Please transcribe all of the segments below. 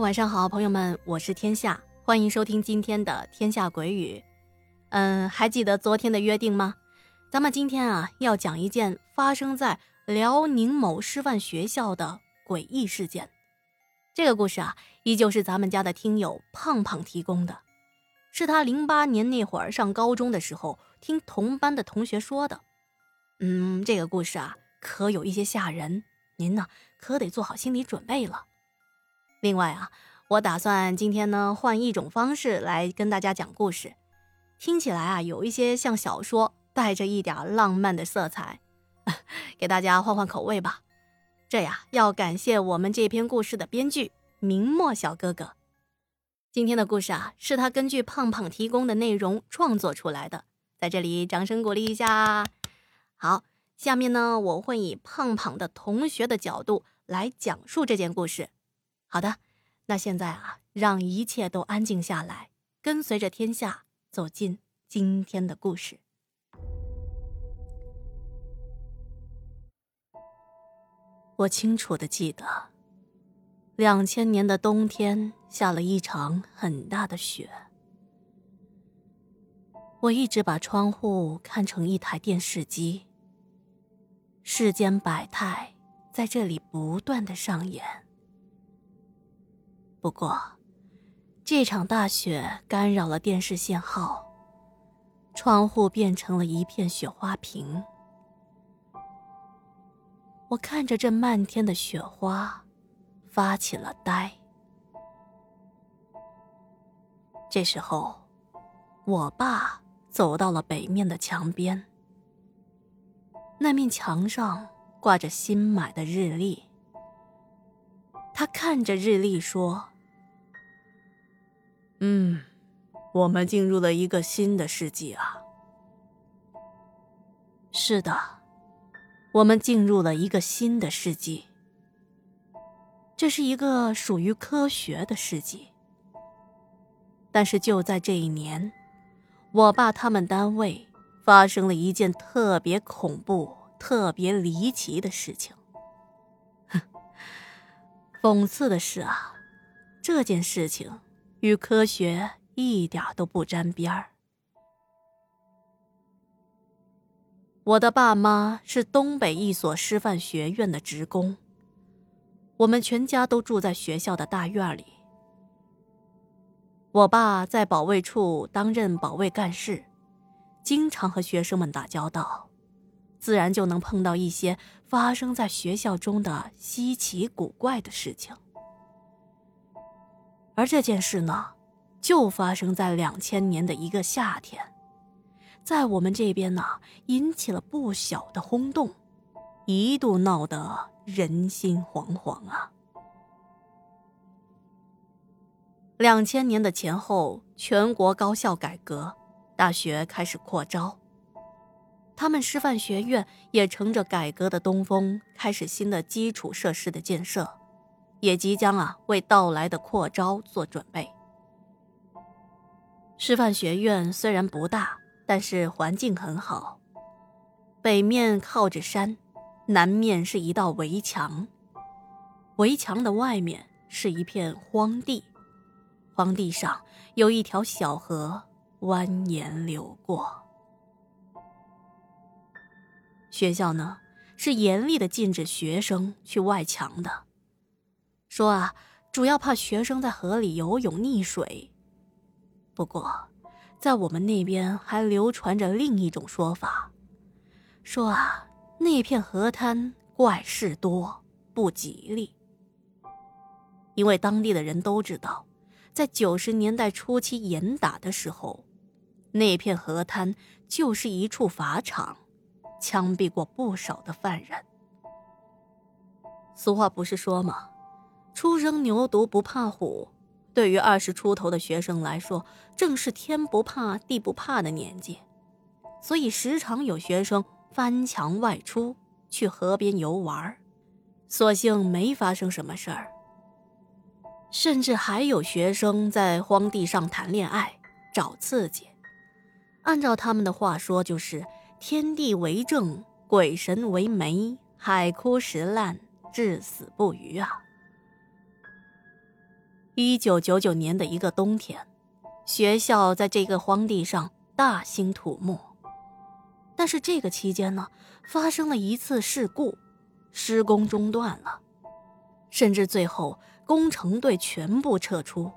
晚上好，朋友们，我是天下，欢迎收听今天的《天下鬼语》。嗯，还记得昨天的约定吗？咱们今天啊要讲一件发生在辽宁某师范学校的诡异事件。这个故事啊，依旧是咱们家的听友胖胖提供的，是他零八年那会儿上高中的时候听同班的同学说的。嗯，这个故事啊，可有一些吓人，您呢可得做好心理准备了。另外啊，我打算今天呢换一种方式来跟大家讲故事，听起来啊有一些像小说，带着一点浪漫的色彩，给大家换换口味吧。这呀要感谢我们这篇故事的编剧明末小哥哥。今天的故事啊是他根据胖胖提供的内容创作出来的，在这里掌声鼓励一下。好，下面呢我会以胖胖的同学的角度来讲述这件故事。好的，那现在啊，让一切都安静下来，跟随着天下走进今天的故事。我清楚的记得，两千年的冬天下了一场很大的雪。我一直把窗户看成一台电视机，世间百态在这里不断的上演。不过，这场大雪干扰了电视信号，窗户变成了一片雪花屏。我看着这漫天的雪花，发起了呆。这时候，我爸走到了北面的墙边，那面墙上挂着新买的日历。他看着日历说。嗯，我们进入了一个新的世纪啊！是的，我们进入了一个新的世纪。这是一个属于科学的世纪。但是就在这一年，我爸他们单位发生了一件特别恐怖、特别离奇的事情。讽刺的是啊，这件事情。与科学一点都不沾边儿。我的爸妈是东北一所师范学院的职工，我们全家都住在学校的大院里。我爸在保卫处担任保卫干事，经常和学生们打交道，自然就能碰到一些发生在学校中的稀奇古怪的事情。而这件事呢，就发生在两千年的一个夏天，在我们这边呢，引起了不小的轰动，一度闹得人心惶惶啊。两千年的前后，全国高校改革，大学开始扩招，他们师范学院也乘着改革的东风，开始新的基础设施的建设。也即将啊为到来的扩招做准备。师范学院虽然不大，但是环境很好。北面靠着山，南面是一道围墙，围墙的外面是一片荒地，荒地上有一条小河蜿蜒流过。学校呢是严厉的禁止学生去外墙的。说啊，主要怕学生在河里游泳溺水。不过，在我们那边还流传着另一种说法，说啊，那片河滩怪事多，不吉利。因为当地的人都知道，在九十年代初期严打的时候，那片河滩就是一处法场，枪毙过不少的犯人。俗话不是说吗？初生牛犊不怕虎，对于二十出头的学生来说，正是天不怕地不怕的年纪，所以时常有学生翻墙外出去河边游玩，所幸没发生什么事儿。甚至还有学生在荒地上谈恋爱，找刺激。按照他们的话说，就是天地为证，鬼神为媒，海枯石烂，至死不渝啊。一九九九年的一个冬天，学校在这个荒地上大兴土木。但是这个期间呢，发生了一次事故，施工中断了，甚至最后工程队全部撤出。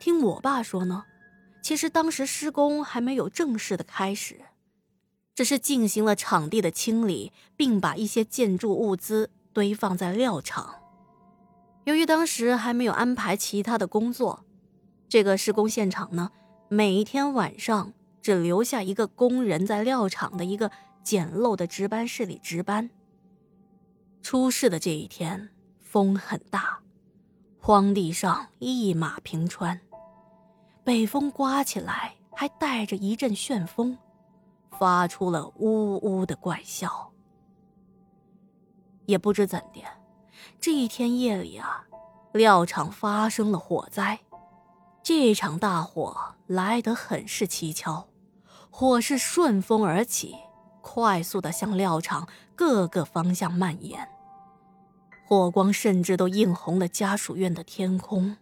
听我爸说呢，其实当时施工还没有正式的开始，只是进行了场地的清理，并把一些建筑物资堆放在料场。由于当时还没有安排其他的工作，这个施工现场呢，每一天晚上只留下一个工人在料场的一个简陋的值班室里值班。出事的这一天，风很大，荒地上一马平川，北风刮起来还带着一阵旋风，发出了呜呜的怪笑。也不知怎的。这一天夜里啊，料场发生了火灾。这场大火来得很是蹊跷，火势顺风而起，快速的向料场各个方向蔓延。火光甚至都映红了家属院的天空，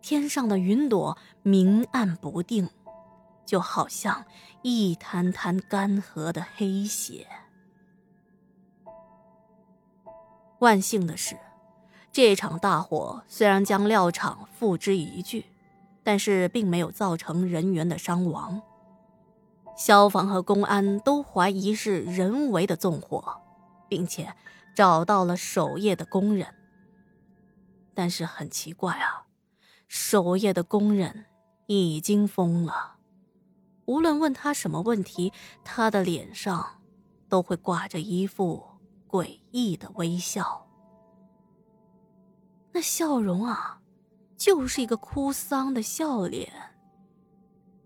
天上的云朵明暗不定，就好像一滩滩干涸的黑血。万幸的是，这场大火虽然将料场付之一炬，但是并没有造成人员的伤亡。消防和公安都怀疑是人为的纵火，并且找到了守夜的工人。但是很奇怪啊，守夜的工人已经疯了，无论问他什么问题，他的脸上都会挂着一副。诡异的微笑，那笑容啊，就是一个哭丧的笑脸，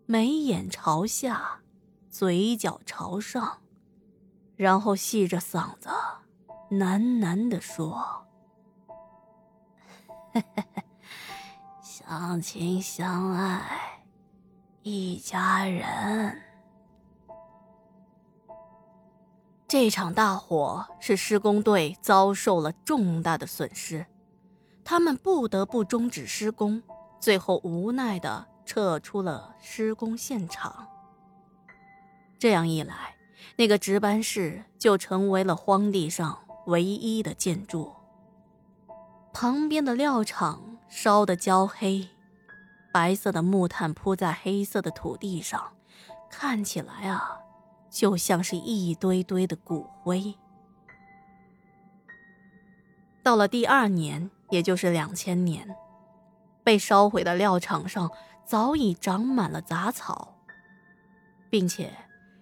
眉眼朝下，嘴角朝上，然后细着嗓子喃喃地说：“相亲相爱，一家人。”这场大火使施工队遭受了重大的损失，他们不得不终止施工，最后无奈地撤出了施工现场。这样一来，那个值班室就成为了荒地上唯一的建筑。旁边的料场烧得焦黑，白色的木炭铺在黑色的土地上，看起来啊。就像是一堆堆的骨灰。到了第二年，也就是两千年，被烧毁的料场上早已长满了杂草，并且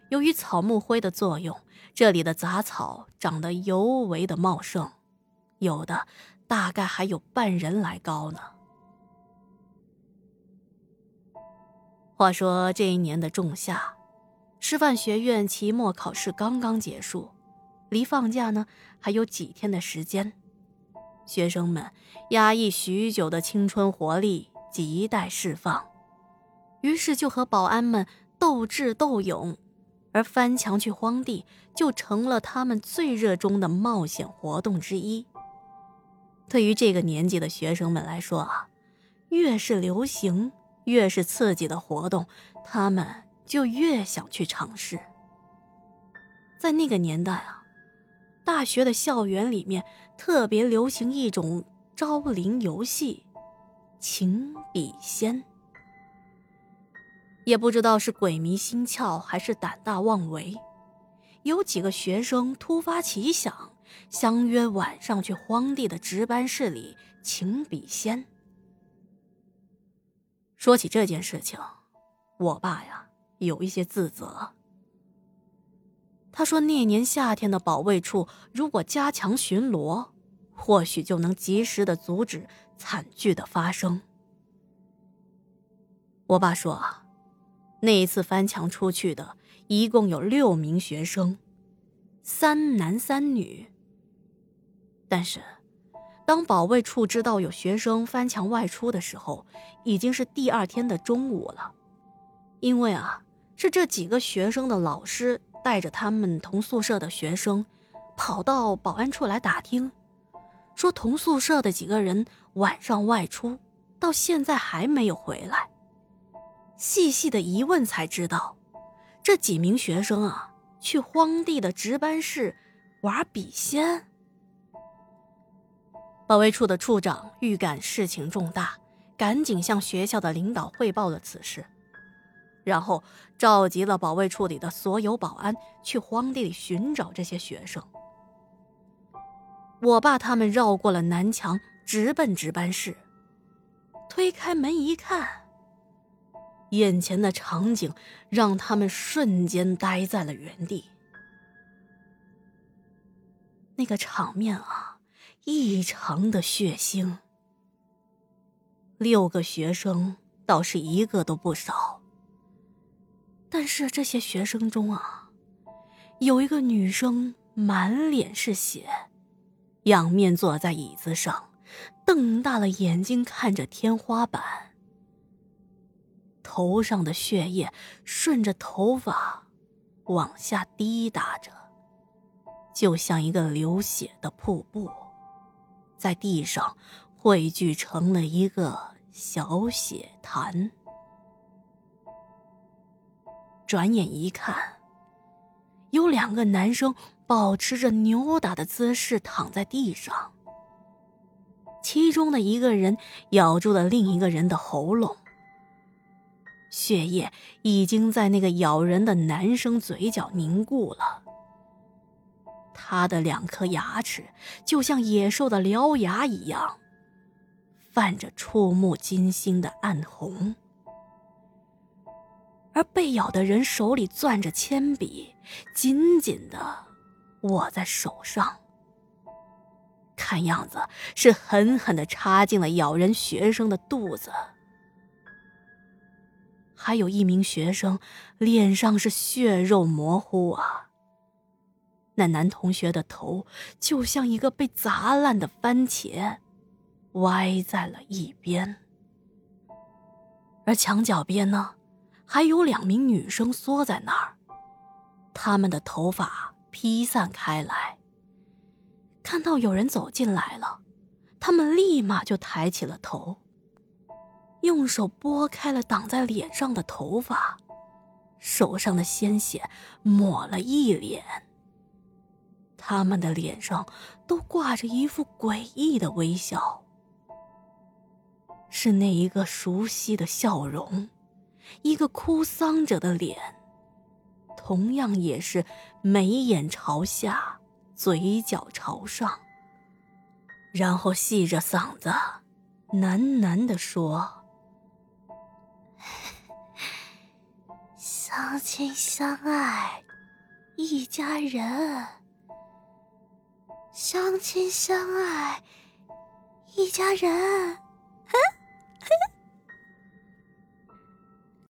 由于草木灰的作用，这里的杂草长得尤为的茂盛，有的大概还有半人来高呢。话说这一年的仲夏。师范学院期末考试刚刚结束，离放假呢还有几天的时间，学生们压抑许久的青春活力亟待释放，于是就和保安们斗智斗勇，而翻墙去荒地就成了他们最热衷的冒险活动之一。对于这个年纪的学生们来说啊，越是流行、越是刺激的活动，他们。就越想去尝试。在那个年代啊，大学的校园里面特别流行一种招灵游戏——情笔仙。也不知道是鬼迷心窍还是胆大妄为，有几个学生突发奇想，相约晚上去荒地的值班室里情笔仙。说起这件事情，我爸呀。有一些自责。他说：“那年夏天的保卫处如果加强巡逻，或许就能及时的阻止惨剧的发生。”我爸说：“啊，那一次翻墙出去的一共有六名学生，三男三女。但是，当保卫处知道有学生翻墙外出的时候，已经是第二天的中午了，因为啊。”是这几个学生的老师带着他们同宿舍的学生，跑到保安处来打听，说同宿舍的几个人晚上外出，到现在还没有回来。细细的一问才知道，这几名学生啊，去荒地的值班室玩笔仙。保卫处的处长预感事情重大，赶紧向学校的领导汇报了此事，然后召集了保卫处里的所有保安去荒地里寻找这些学生。我爸他们绕过了南墙，直奔值班室。推开门一看，眼前的场景让他们瞬间呆在了原地。那个场面啊，异常的血腥。六个学生倒是一个都不少，但是这些学生中啊，有一个女生满脸是血。仰面坐在椅子上，瞪大了眼睛看着天花板。头上的血液顺着头发往下滴答着，就像一个流血的瀑布，在地上汇聚成了一个小血潭。转眼一看，有两个男生。保持着扭打的姿势躺在地上，其中的一个人咬住了另一个人的喉咙，血液已经在那个咬人的男生嘴角凝固了。他的两颗牙齿就像野兽的獠牙一样，泛着触目惊心的暗红，而被咬的人手里攥着铅笔，紧紧的。握在手上，看样子是狠狠的插进了咬人学生的肚子。还有一名学生脸上是血肉模糊啊，那男同学的头就像一个被砸烂的番茄，歪在了一边。而墙角边呢，还有两名女生缩在那儿，她们的头发。披散开来。看到有人走进来了，他们立马就抬起了头，用手拨开了挡在脸上的头发，手上的鲜血抹了一脸。他们的脸上都挂着一副诡异的微笑，是那一个熟悉的笑容，一个哭丧着的脸。同样也是眉眼朝下，嘴角朝上，然后细着嗓子喃喃地说：“相亲相爱，一家人。相亲相爱，一家人。”。